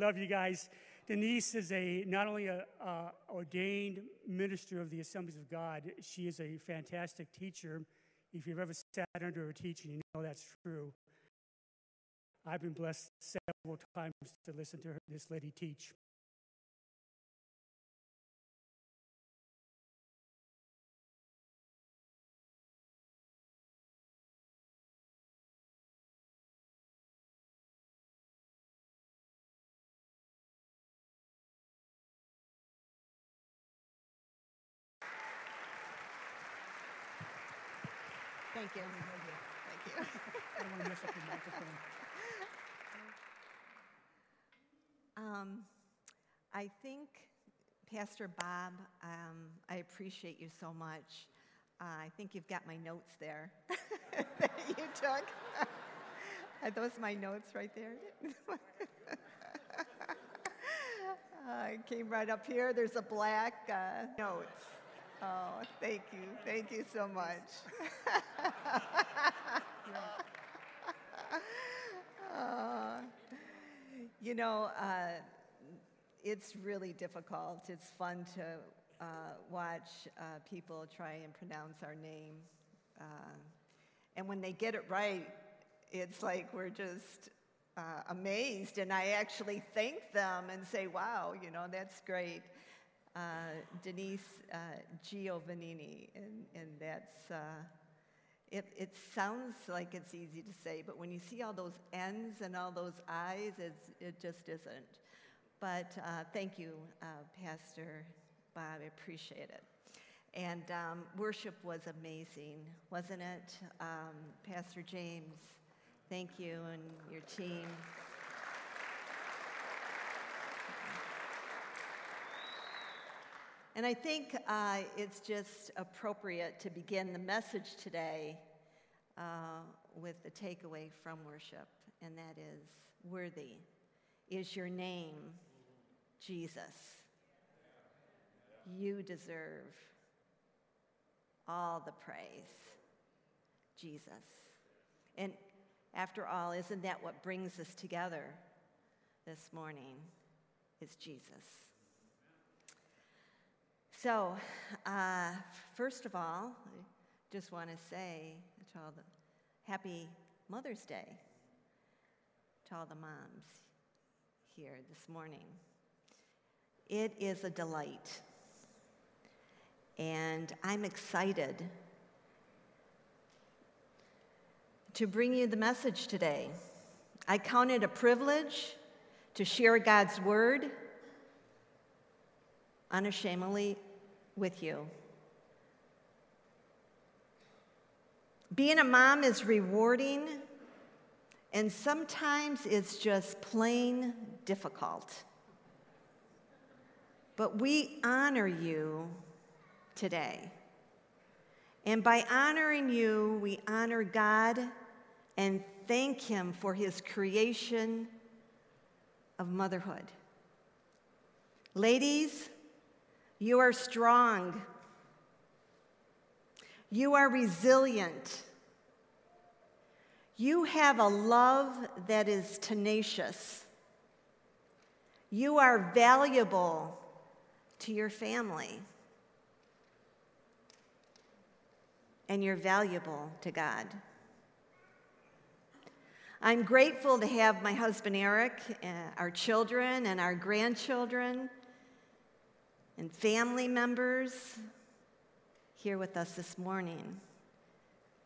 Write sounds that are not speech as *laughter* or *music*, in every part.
love you guys. Denise is a not only a uh, ordained minister of the Assemblies of God, she is a fantastic teacher. If you've ever sat under her teaching, you know that's true. I've been blessed several times to listen to her, this lady teach. Thank you. Thank you. I don't want to mess up the microphone. Um, I think, Pastor Bob, um, I appreciate you so much. Uh, I think you've got my notes there *laughs* that you took. *laughs* Are those my notes right there? *laughs* I came right up here. There's a black uh, notes. Oh, thank you. Thank you so much. Uh, you know, uh, it's really difficult. It's fun to uh, watch uh, people try and pronounce our name. Uh, and when they get it right, it's like we're just uh, amazed. And I actually thank them and say, wow, you know, that's great. Uh, Denise Giovannini, and, and that's. It, it sounds like it's easy to say, but when you see all those N's and all those I's, it just isn't. But uh, thank you, uh, Pastor Bob. I appreciate it. And um, worship was amazing, wasn't it? Um, Pastor James, thank you and your team. And I think uh, it's just appropriate to begin the message today uh, with the takeaway from worship, and that is worthy is your name, Jesus. You deserve all the praise, Jesus. And after all, isn't that what brings us together this morning? Is Jesus. So, uh, first of all, I just want to say to all the happy Mother's Day to all the moms here this morning. It is a delight, and I'm excited to bring you the message today. I count it a privilege to share God's word unashamedly with you. Being a mom is rewarding, and sometimes it's just plain difficult. But we honor you today. And by honoring you, we honor God and thank Him for His creation of motherhood. Ladies, you are strong. You are resilient. You have a love that is tenacious. You are valuable to your family. And you're valuable to God. I'm grateful to have my husband Eric, uh, our children, and our grandchildren and family members here with us this morning.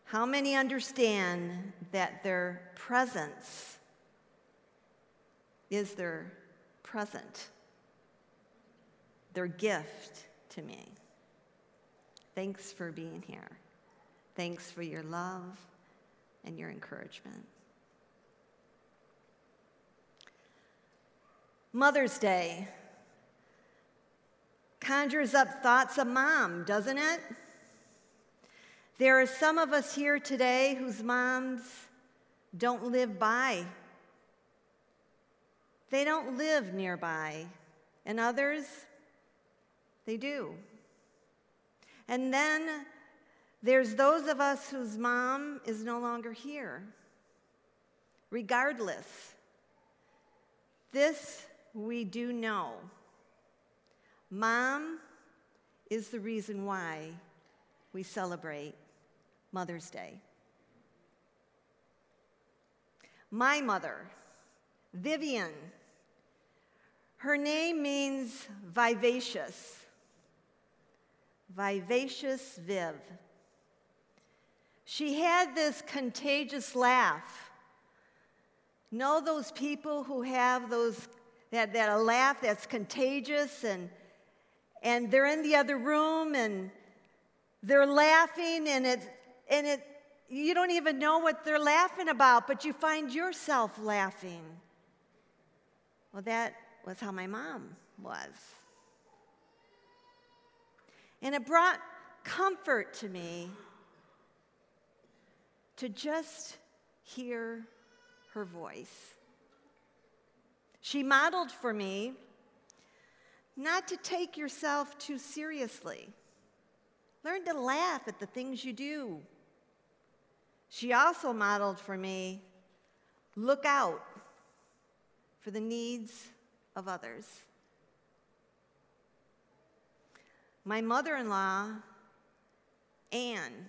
How many understand that their presence is their present, their gift to me? Thanks for being here. Thanks for your love and your encouragement. Mother's Day conjures up thoughts of mom, doesn't it? There are some of us here today whose moms don't live by. They don't live nearby. And others, they do. And then there's those of us whose mom is no longer here. Regardless, this we do know mom is the reason why we celebrate Mother's Day. My mother, Vivian, her name means vivacious. Vivacious Viv. She had this contagious laugh. Know those people who have those that, that a laugh that's contagious and and they're in the other room and they're laughing and it's and it you don't even know what they're laughing about, but you find yourself laughing. Well, that was how my mom was. And it brought comfort to me to just hear her voice. She modeled for me not to take yourself too seriously. Learn to laugh at the things you do. She also modeled for me look out for the needs of others. My mother in law, Anne,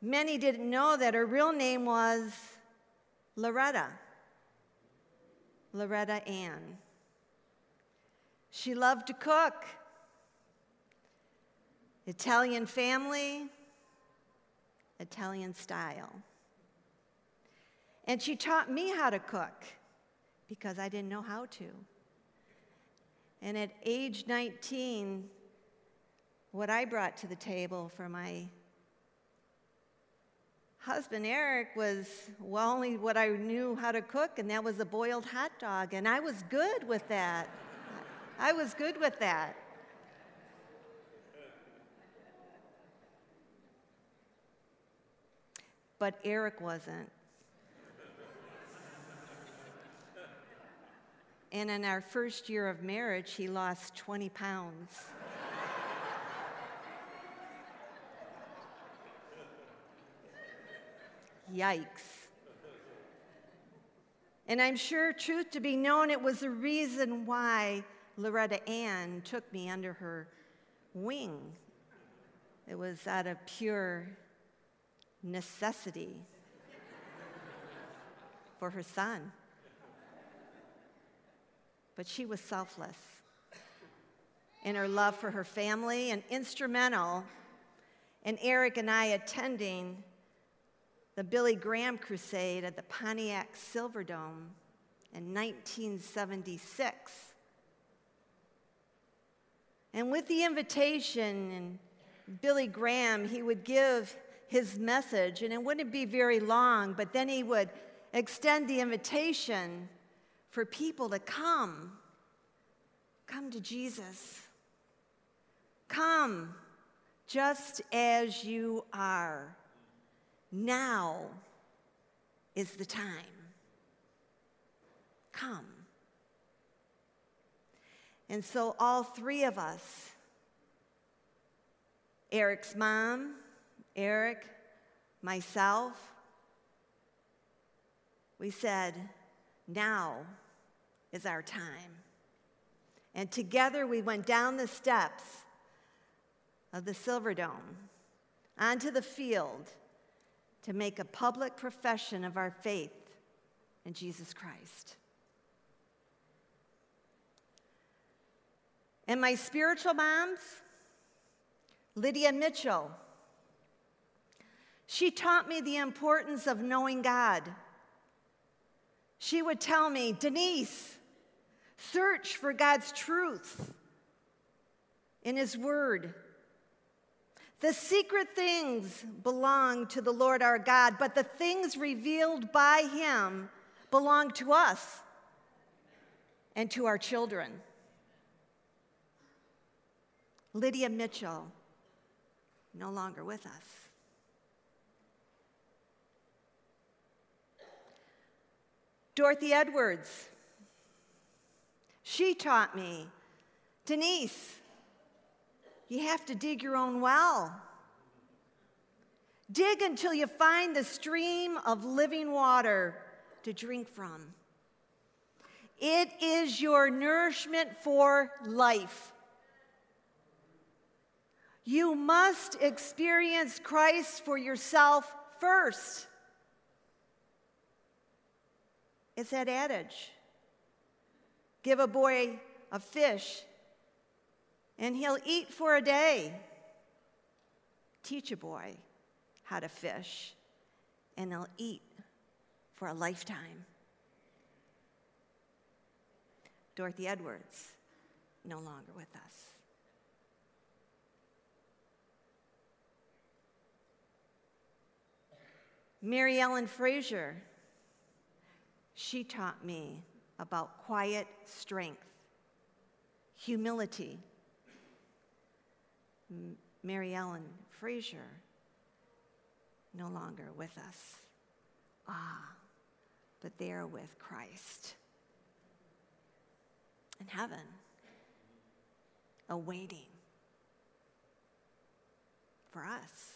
many didn't know that her real name was Loretta. Loretta Ann. She loved to cook. Italian family, Italian style. And she taught me how to cook because I didn't know how to. And at age 19, what I brought to the table for my husband Eric was well only what I knew how to cook, and that was a boiled hot dog, and I was good with that. I was good with that. But Eric wasn't. And in our first year of marriage, he lost 20 pounds. Yikes. And I'm sure, truth to be known, it was the reason why Loretta Ann took me under her wing. It was out of pure necessity for her son. But she was selfless in her love for her family and instrumental in Eric and I attending the Billy Graham Crusade at the Pontiac Silverdome in 1976. And with the invitation and Billy Graham, he would give his message, and it wouldn't be very long, but then he would extend the invitation for people to come. Come to Jesus. Come just as you are. Now is the time. Come. And so, all three of us Eric's mom, Eric, myself we said, now is our time. And together we went down the steps of the Silverdome onto the field to make a public profession of our faith in Jesus Christ. And my spiritual moms, Lydia Mitchell, she taught me the importance of knowing God. She would tell me, Denise, search for God's truth in His Word. The secret things belong to the Lord our God, but the things revealed by Him belong to us and to our children. Lydia Mitchell, no longer with us. Dorothy Edwards, she taught me, Denise, you have to dig your own well. Dig until you find the stream of living water to drink from. It is your nourishment for life. You must experience Christ for yourself first. It's that adage give a boy a fish, and he'll eat for a day. Teach a boy how to fish, and he'll eat for a lifetime. Dorothy Edwards, no longer with us. Mary Ellen Fraser, she taught me about quiet strength, humility. Mary Ellen Fraser, no longer with us. Ah, but there with Christ in heaven, awaiting for us.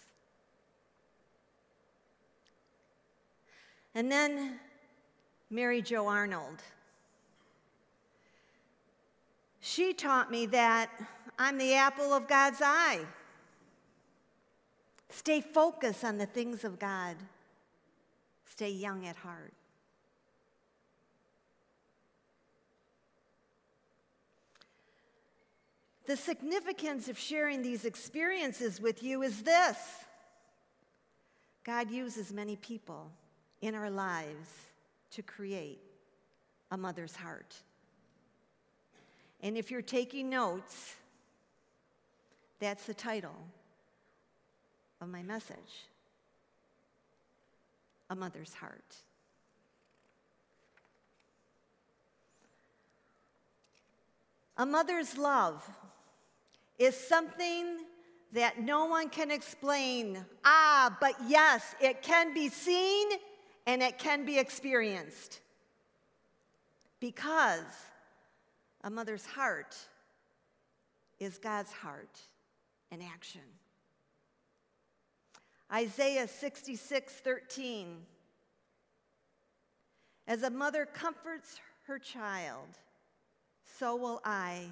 And then Mary Jo Arnold. She taught me that I'm the apple of God's eye. Stay focused on the things of God. Stay young at heart. The significance of sharing these experiences with you is this God uses many people in our lives to create a mother's heart. And if you're taking notes, that's the title of my message A Mother's Heart. A mother's love is something that no one can explain. Ah, but yes, it can be seen and it can be experienced. Because a mother's heart is God's heart in action. Isaiah 66 13. As a mother comforts her child, so will I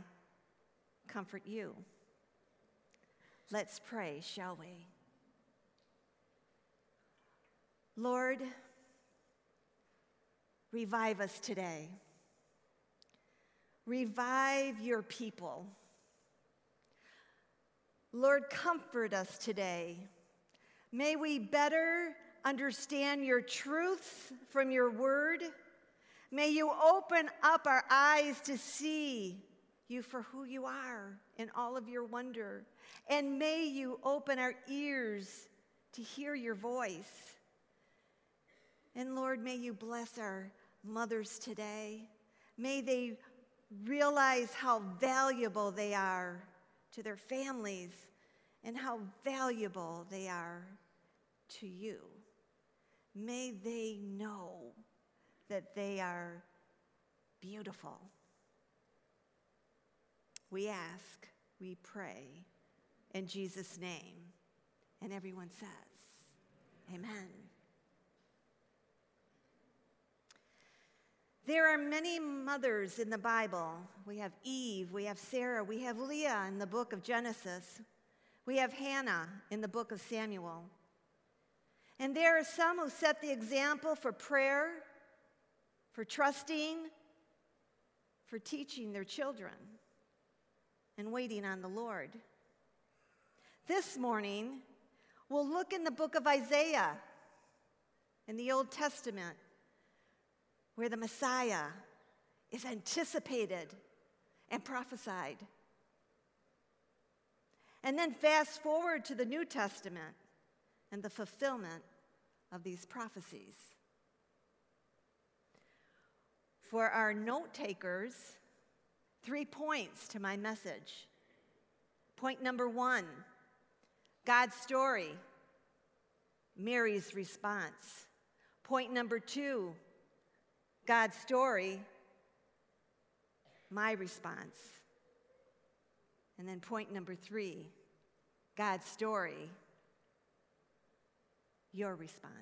comfort you. Let's pray, shall we? Lord, revive us today. Revive your people. Lord, comfort us today. May we better understand your truths from your word. May you open up our eyes to see you for who you are in all of your wonder. And may you open our ears to hear your voice. And Lord, may you bless our mothers today. May they realize how valuable they are to their families and how valuable they are to you. May they know that they are beautiful. We ask, we pray in Jesus' name. And everyone says, Amen. There are many mothers in the Bible. We have Eve, we have Sarah, we have Leah in the book of Genesis, we have Hannah in the book of Samuel. And there are some who set the example for prayer, for trusting, for teaching their children, and waiting on the Lord. This morning, we'll look in the book of Isaiah in the Old Testament where the Messiah is anticipated and prophesied. And then fast forward to the New Testament and the fulfillment of these prophecies. For our note takers, three points to my message. Point number one God's story, Mary's response. Point number two God's story, my response. And then point number three God's story, your response.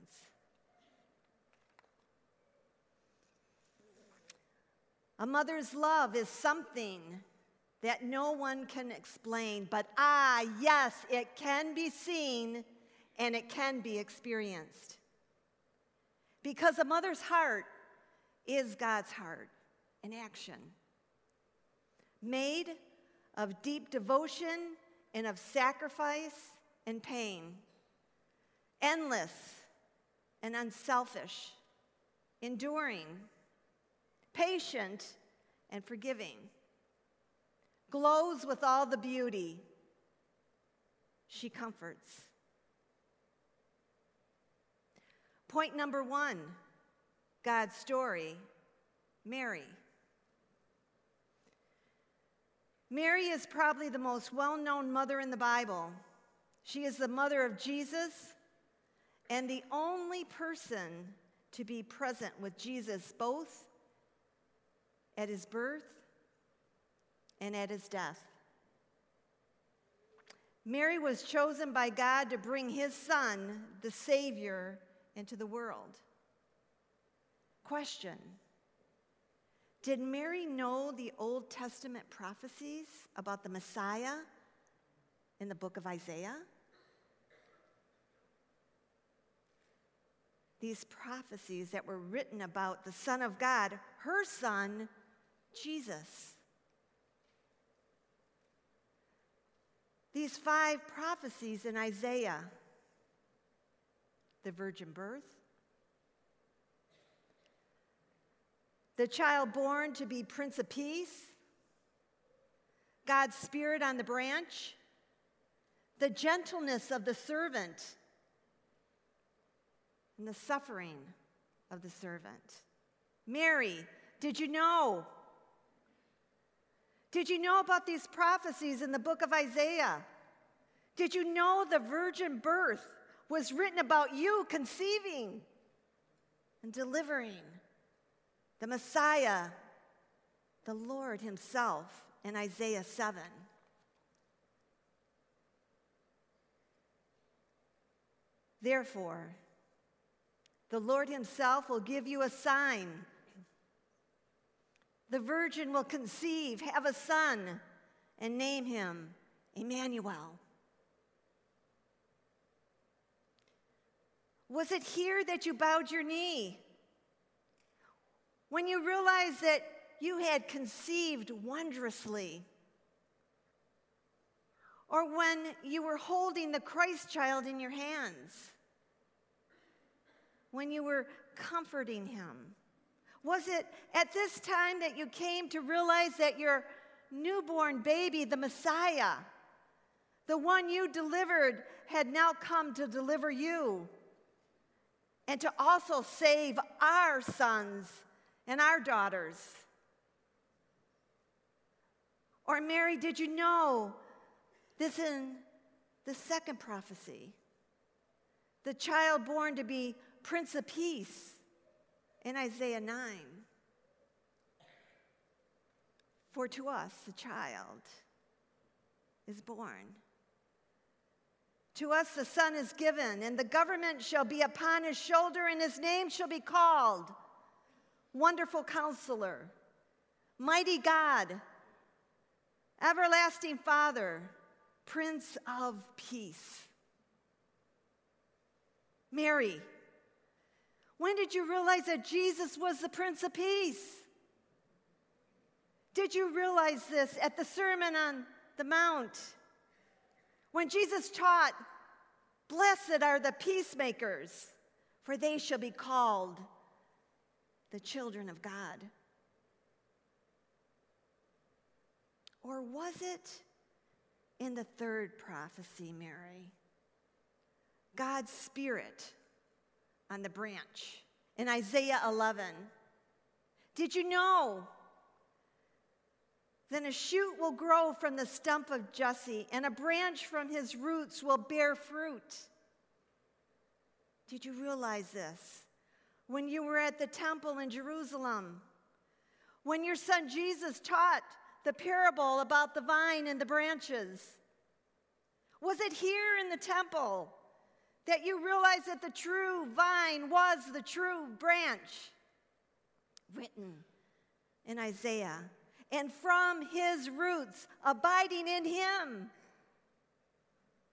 A mother's love is something that no one can explain, but ah, yes, it can be seen and it can be experienced. Because a mother's heart is God's heart in action, made of deep devotion and of sacrifice and pain, endless and unselfish, enduring, patient and forgiving, glows with all the beauty. She comforts. Point number one God's story Mary. Mary is probably the most well known mother in the Bible. She is the mother of Jesus and the only person to be present with Jesus both at his birth and at his death. Mary was chosen by God to bring his son, the Savior, into the world. Question Did Mary know the Old Testament prophecies about the Messiah in the book of Isaiah? These prophecies that were written about the Son of God, her Son, Jesus. These five prophecies in Isaiah the virgin birth, the child born to be Prince of Peace, God's Spirit on the branch, the gentleness of the servant, and the suffering of the servant. Mary, did you know? Did you know about these prophecies in the book of Isaiah? Did you know the virgin birth was written about you conceiving and delivering the Messiah, the Lord Himself, in Isaiah 7. Therefore, the Lord Himself will give you a sign. The virgin will conceive, have a son, and name him Emmanuel. Was it here that you bowed your knee? When you realized that you had conceived wondrously? Or when you were holding the Christ child in your hands? When you were comforting him? Was it at this time that you came to realize that your newborn baby, the Messiah, the one you delivered, had now come to deliver you? and to also save our sons and our daughters. Or, Mary, did you know this in the second prophecy? The child born to be Prince of Peace in Isaiah 9. For to us a child is born. To us the Son is given, and the government shall be upon his shoulder, and his name shall be called Wonderful Counselor, Mighty God, Everlasting Father, Prince of Peace. Mary, when did you realize that Jesus was the Prince of Peace? Did you realize this at the Sermon on the Mount? When Jesus taught, Blessed are the peacemakers, for they shall be called the children of God. Or was it in the third prophecy, Mary? God's Spirit on the branch in Isaiah 11. Did you know then a shoot will grow from the stump of Jesse, and a branch from his roots will bear fruit. Did you realize this? When you were at the temple in Jerusalem, when your son Jesus taught the parable about the vine and the branches, was it here in the temple that you realized that the true vine was the true branch? Written in Isaiah, and from his roots, abiding in him,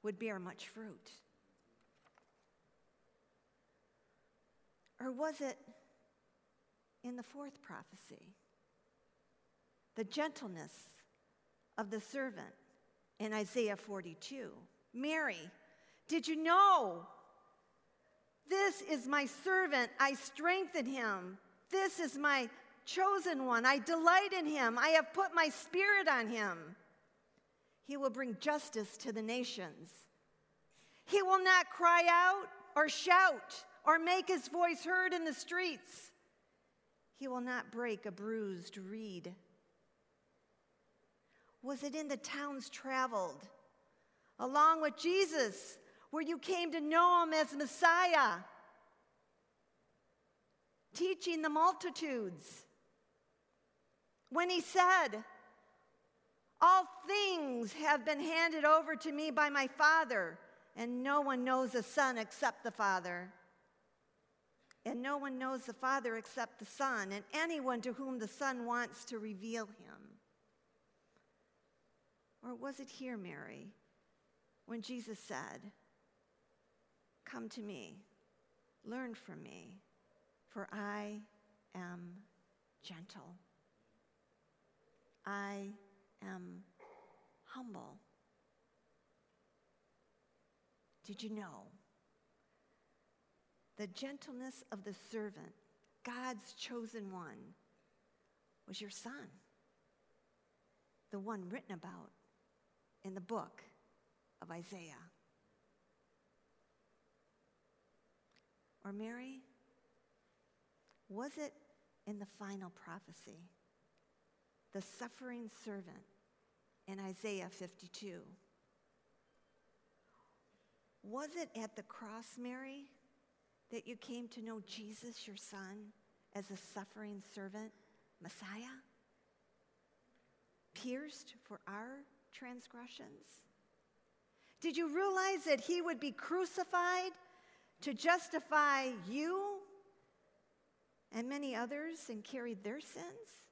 would bear much fruit. Or was it in the fourth prophecy? The gentleness of the servant in Isaiah 42. Mary, did you know? This is my servant, I strengthen him. This is my chosen one, I delight in him. I have put my spirit on him. He will bring justice to the nations. He will not cry out or shout or make his voice heard in the streets. He will not break a bruised reed. Was it in the towns traveled, along with Jesus, where you came to know him as Messiah, teaching the multitudes? When he said, All things have been handed over to me by my Father, and no one knows the Son except the Father. And no one knows the Father except the Son, and anyone to whom the Son wants to reveal him. Or was it here, Mary, when Jesus said, Come to me, learn from me, for I am gentle. I am humble. Did you know? The gentleness of the servant, God's chosen one, was your son, the one written about in the book of Isaiah. Or Mary, was it in the final prophecy, the suffering servant in Isaiah 52? Was it at the cross, Mary, that you came to know Jesus, your son, as a suffering servant, Messiah? Pierced for our transgressions? Did you realize that he would be crucified to justify you and many others and carry their sins?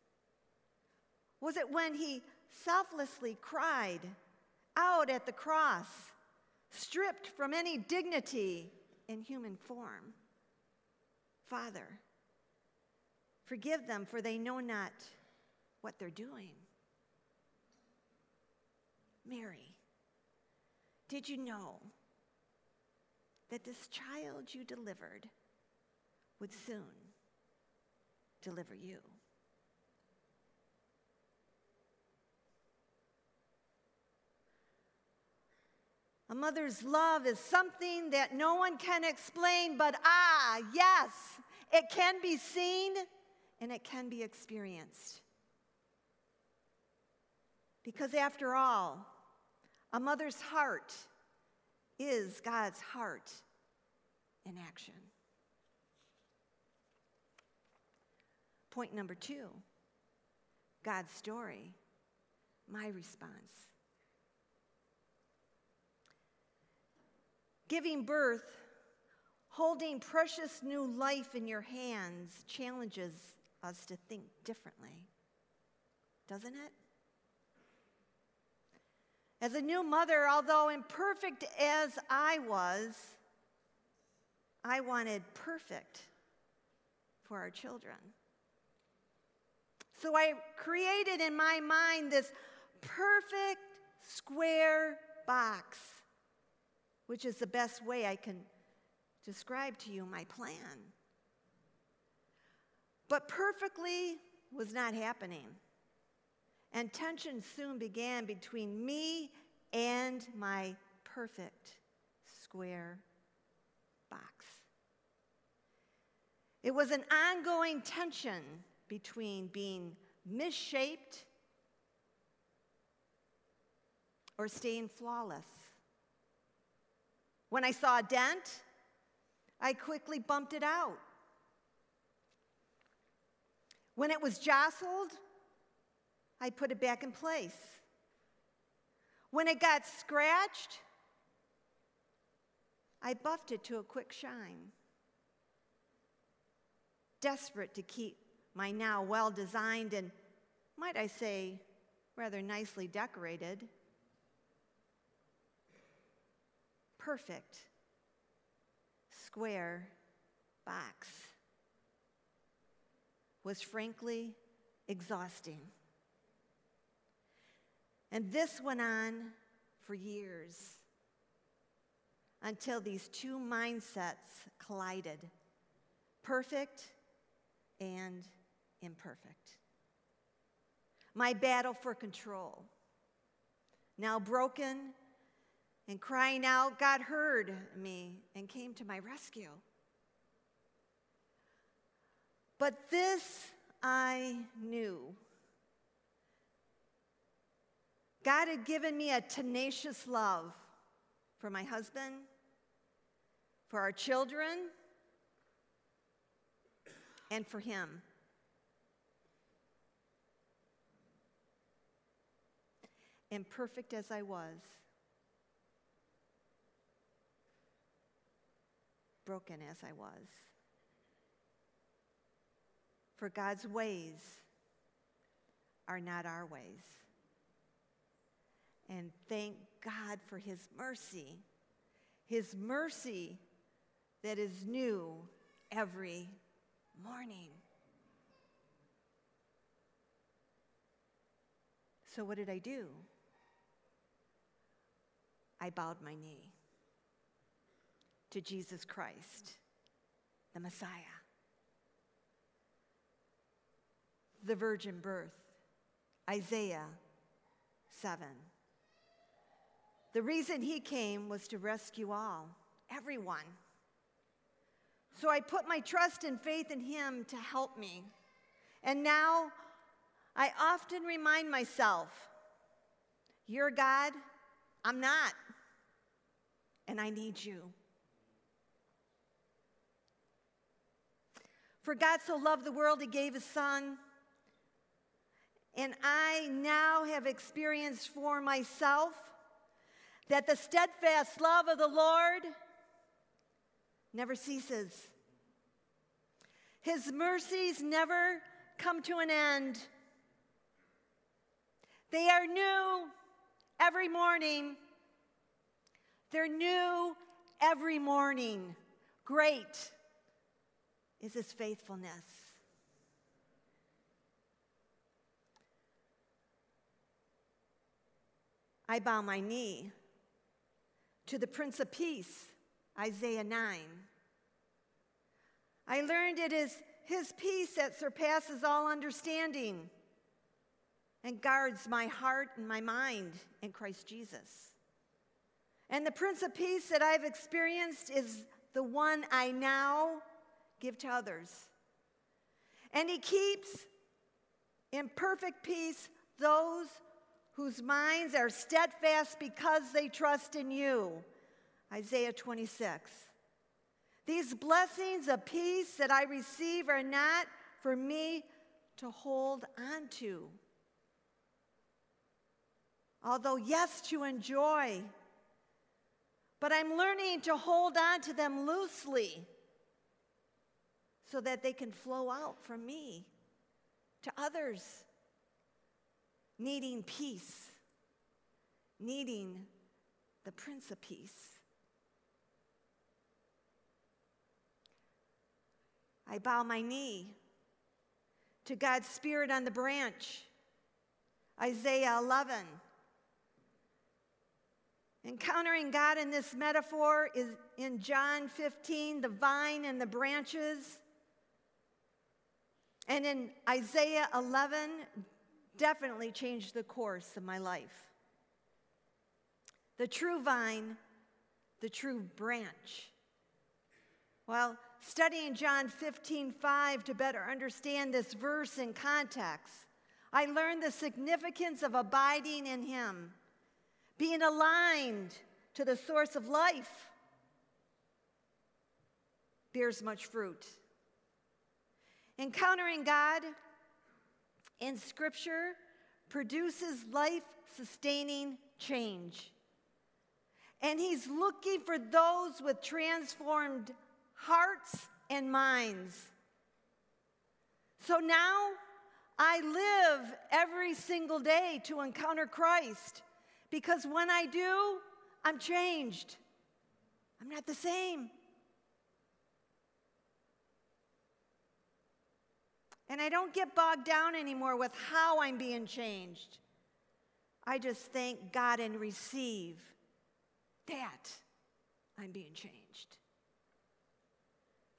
Was it when he selflessly cried out at the cross, stripped from any dignity in human form? Father, forgive them, for they know not what they're doing. Mary, did you know that this child you delivered would soon deliver you? A mother's love is something that no one can explain, but ah, yes, it can be seen and it can be experienced. Because after all, a mother's heart is God's heart in action. Point number two God's story, my response. Giving birth, holding precious new life in your hands challenges us to think differently, doesn't it? As a new mother, although imperfect as I was, I wanted perfect for our children. So I created in my mind this perfect square box, which is the best way I can describe to you my plan. But perfectly was not happening and tension soon began between me and my perfect square box. It was an ongoing tension between being misshaped or staying flawless. When I saw a dent, I quickly bumped it out. When it was jostled, I put it back in place. When it got scratched, I buffed it to a quick shine. Desperate to keep my now well designed and, might I say, rather nicely decorated, perfect square box was frankly exhausting. And this went on for years until these two mindsets collided perfect and imperfect. My battle for control, now broken and crying out, God heard me and came to my rescue. But this I knew. God had given me a tenacious love for my husband, for our children, and for him. Imperfect as I was, broken as I was. For God's ways are not our ways. And thank God for His mercy, His mercy that is new every morning. So, what did I do? I bowed my knee to Jesus Christ, the Messiah. The virgin birth, Isaiah 7. The reason he came was to rescue all, everyone. So I put my trust and faith in him to help me. And now I often remind myself, You're God, I'm not, and I need you. For God so loved the world, he gave his son. And I now have experienced for myself that the steadfast love of the Lord never ceases. His mercies never come to an end. They are new every morning. They're new every morning. Great is his faithfulness. I bow my knee to the Prince of Peace, Isaiah 9. I learned it is his peace that surpasses all understanding and guards my heart and my mind in Christ Jesus. And the Prince of Peace that I've experienced is the one I now give to others. And he keeps in perfect peace those whose minds are steadfast because they trust in you. Isaiah 26. These blessings of peace that I receive are not for me to hold on to. Although, yes, to enjoy, but I'm learning to hold on to them loosely so that they can flow out from me to others needing peace, needing the Prince of Peace. I bow my knee to God's Spirit on the branch. Isaiah 11. Encountering God in this metaphor is in John 15, the vine and the branches. And in Isaiah 11, definitely changed the course of my life. The true vine, the true branch. While studying John 15, 5 to better understand this verse in context, I learned the significance of abiding in Him, being aligned to the source of life bears much fruit. Encountering God in Scripture produces life sustaining change. And He's looking for those with transformed hearts and minds. So now I live every single day to encounter Christ because when I do, I'm changed. I'm not the same. And I don't get bogged down anymore with how I'm being changed. I just thank God and receive that I'm being changed.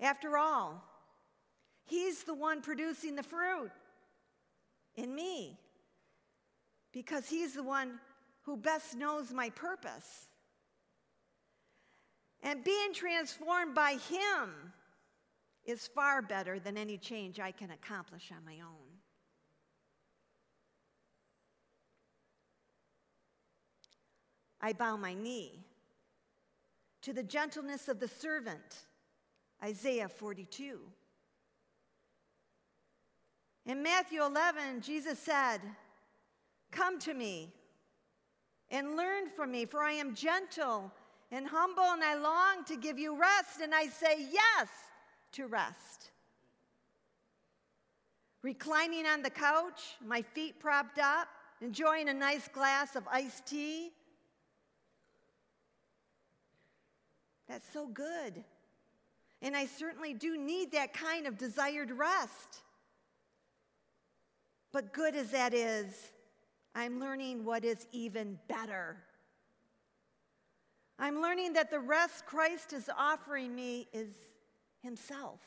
After all, He's the one producing the fruit in me because He's the one who best knows my purpose. And being transformed by Him is far better than any change I can accomplish on my own. I bow my knee to the gentleness of the servant, Isaiah 42. In Matthew 11, Jesus said, Come to me and learn from me, for I am gentle and humble, and I long to give you rest. And I say, Yes to rest. Reclining on the couch, my feet propped up, enjoying a nice glass of iced tea. That's so good. And I certainly do need that kind of desired rest. But good as that is, I'm learning what is even better. I'm learning that the rest Christ is offering me is Himself.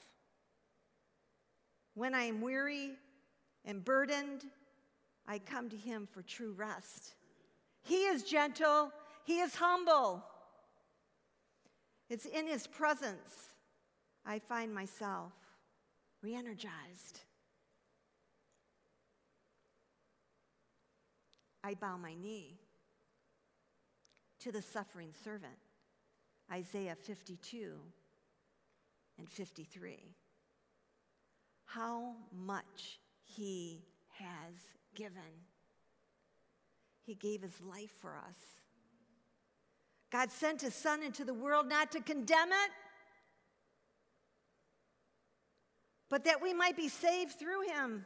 When I am weary and burdened, I come to Him for true rest. He is gentle, He is humble. It's in His presence I find myself re energized. I bow my knee to the suffering servant, Isaiah 52 and 53. How much he has given. He gave his life for us. God sent his son into the world not to condemn it, but that we might be saved through him.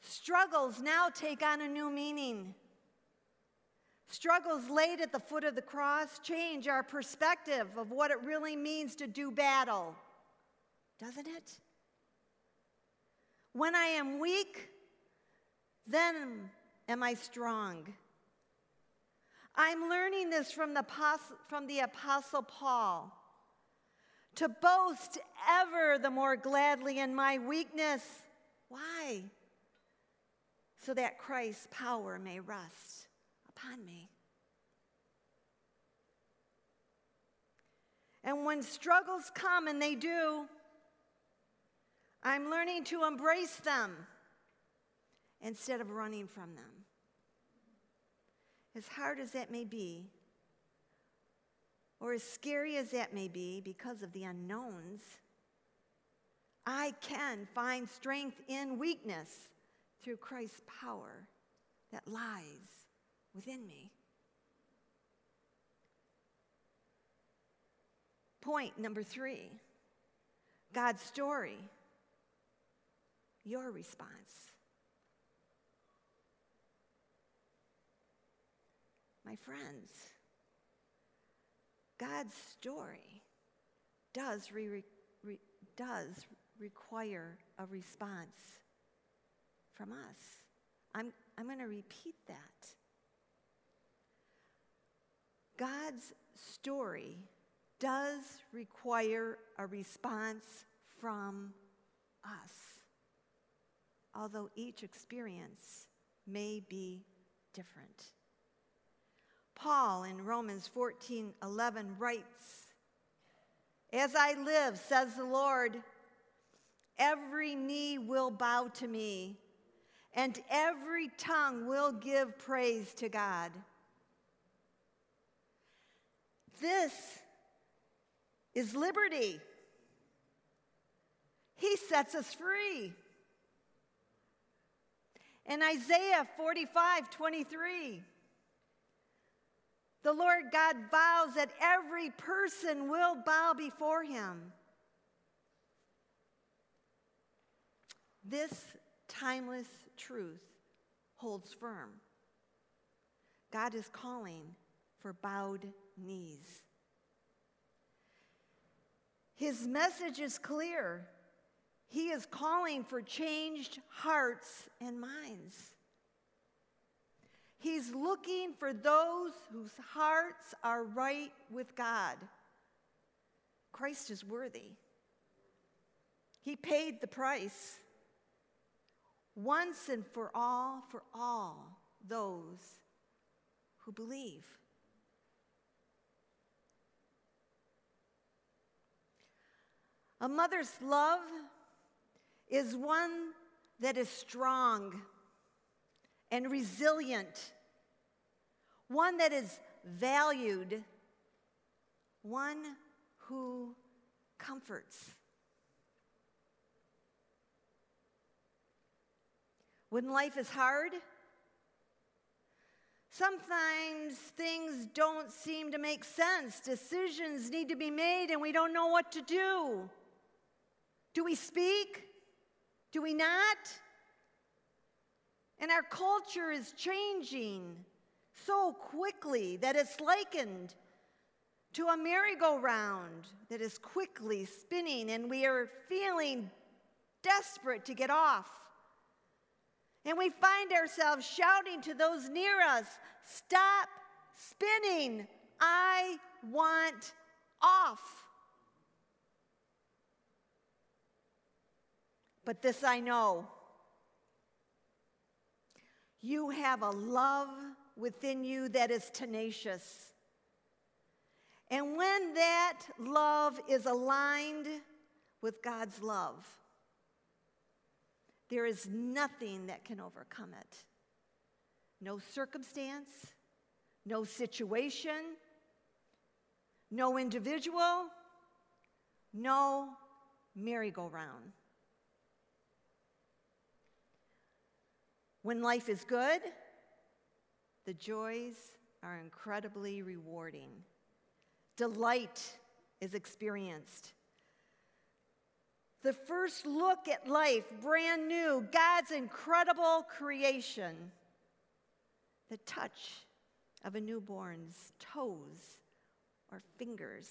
Struggles now take on a new meaning. Struggles laid at the foot of the cross change our perspective of what it really means to do battle, doesn't it? When I am weak, then am I strong. I'm learning this from the, from the Apostle Paul to boast ever the more gladly in my weakness. Why? So that Christ's power may rest upon me. And when struggles come, and they do, I'm learning to embrace them instead of running from them. As hard as that may be, or as scary as that may be because of the unknowns, I can find strength in weakness through Christ's power that lies within me. Point number three God's story, your response. My friends, God's story does, re- re- does require a response from us. I'm, I'm going to repeat that. God's story does require a response from us, although each experience may be different. Paul in Romans 14 11 writes, As I live, says the Lord, every knee will bow to me, and every tongue will give praise to God. This is liberty. He sets us free. In Isaiah 45 23, the Lord God vows that every person will bow before him. this timeless truth holds firm. God is calling for bowed knees. His message is clear. He is calling for changed hearts and minds. He's looking for those whose hearts are right with God. Christ is worthy. He paid the price once and for all for all those who believe. A mother's love is one that is strong and resilient, one that is valued, one who comforts. When life is hard, sometimes things don't seem to make sense. Decisions need to be made, and we don't know what to do. Do we speak? Do we not? And our culture is changing so quickly that it's likened to a merry-go-round that is quickly spinning, and we are feeling desperate to get off. And we find ourselves shouting to those near us, Stop spinning! I want off. But this I know you have a love within you that is tenacious. And when that love is aligned with God's love, there is nothing that can overcome it. No circumstance, no situation, no individual, no merry-go-round. When life is good, the joys are incredibly rewarding. Delight is experienced. The first look at life, brand new, God's incredible creation. The touch of a newborn's toes or fingers.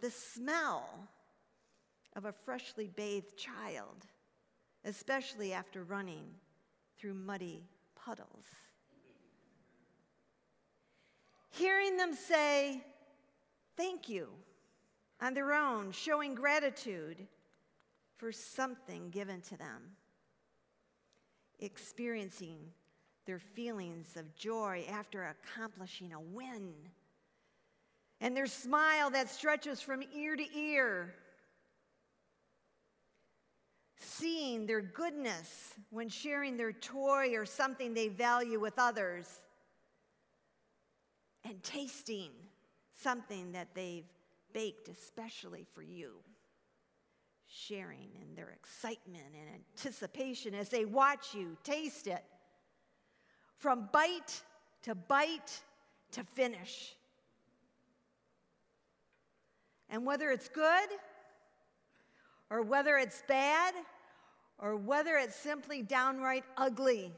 The smell of a freshly bathed child especially after running through muddy puddles. Hearing them say, Thank you, on their own, showing gratitude for something given to them, experiencing their feelings of joy after accomplishing a win, and their smile that stretches from ear to ear seeing their goodness when sharing their toy or something they value with others, and tasting something that they've baked especially for you. Sharing in their excitement and anticipation as they watch you taste it. From bite to bite to finish. And whether it's good or whether it's bad, or whether it's simply downright ugly.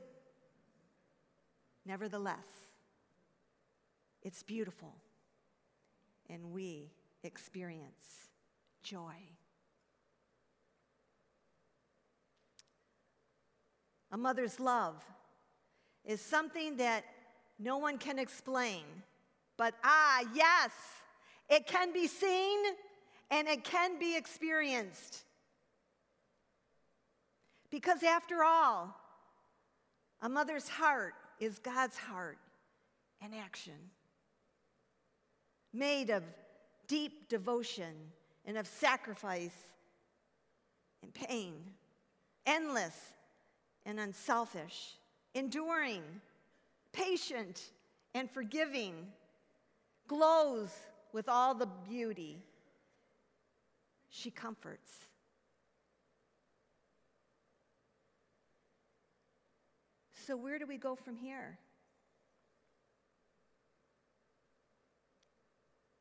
Nevertheless, it's beautiful, and we experience joy. A mother's love is something that no one can explain, but ah, yes, it can be seen and it can be experienced. Because after all, a mother's heart is God's heart in action, made of deep devotion and of sacrifice and pain, endless and unselfish, enduring, patient and forgiving, glows with all the beauty. She comforts So, where do we go from here?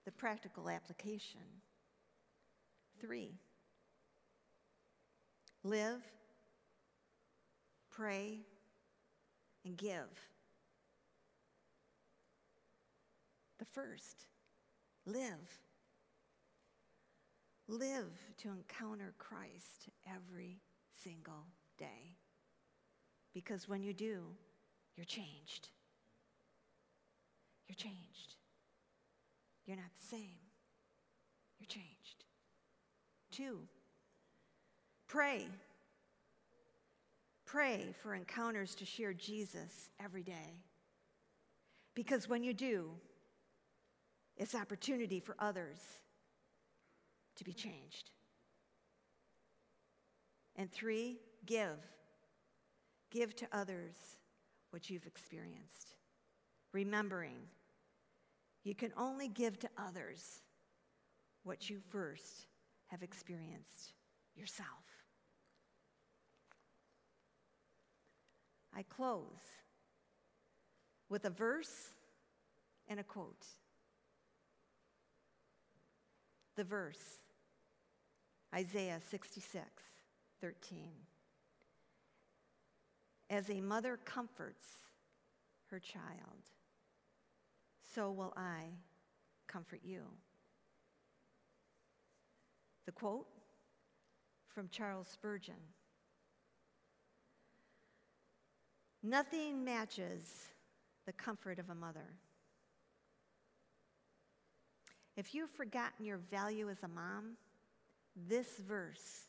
The practical application. Three, live, pray, and give. The first, live. Live to encounter Christ every single day. Because when you do, you're changed. You're changed. You're not the same. You're changed. Two, pray. Pray for encounters to share Jesus every day. Because when you do, it's opportunity for others to be mm-hmm. changed. And three, give. Give to others what you've experienced. Remembering, you can only give to others what you first have experienced yourself. I close with a verse and a quote. The verse, Isaiah 66, 13. As a mother comforts her child, so will I comfort you. The quote from Charles Spurgeon Nothing matches the comfort of a mother. If you've forgotten your value as a mom, this verse,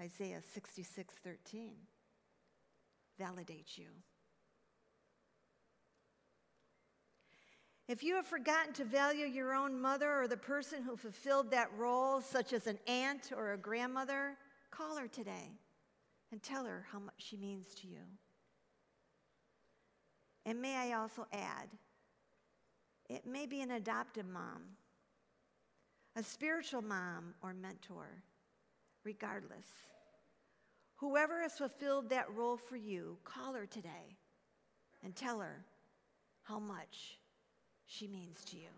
Isaiah 66 13, validates you. If you have forgotten to value your own mother or the person who fulfilled that role, such as an aunt or a grandmother, call her today and tell her how much she means to you. And may I also add, it may be an adoptive mom, a spiritual mom or mentor, regardless. Whoever has fulfilled that role for you, call her today and tell her how much she means to you.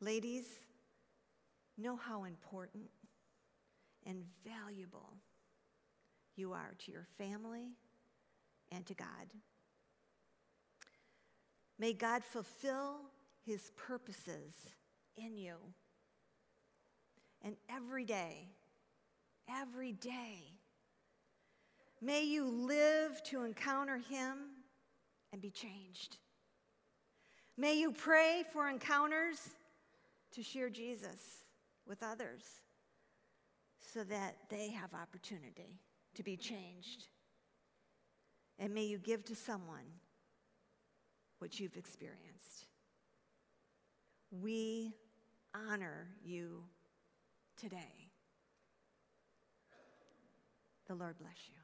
Ladies, know how important and valuable you are to your family and to God. May God fulfill his purposes in you. And every day, every day, May you live to encounter him and be changed. May you pray for encounters to share Jesus with others so that they have opportunity to be changed. And may you give to someone what you've experienced. We honor you today. The Lord bless you.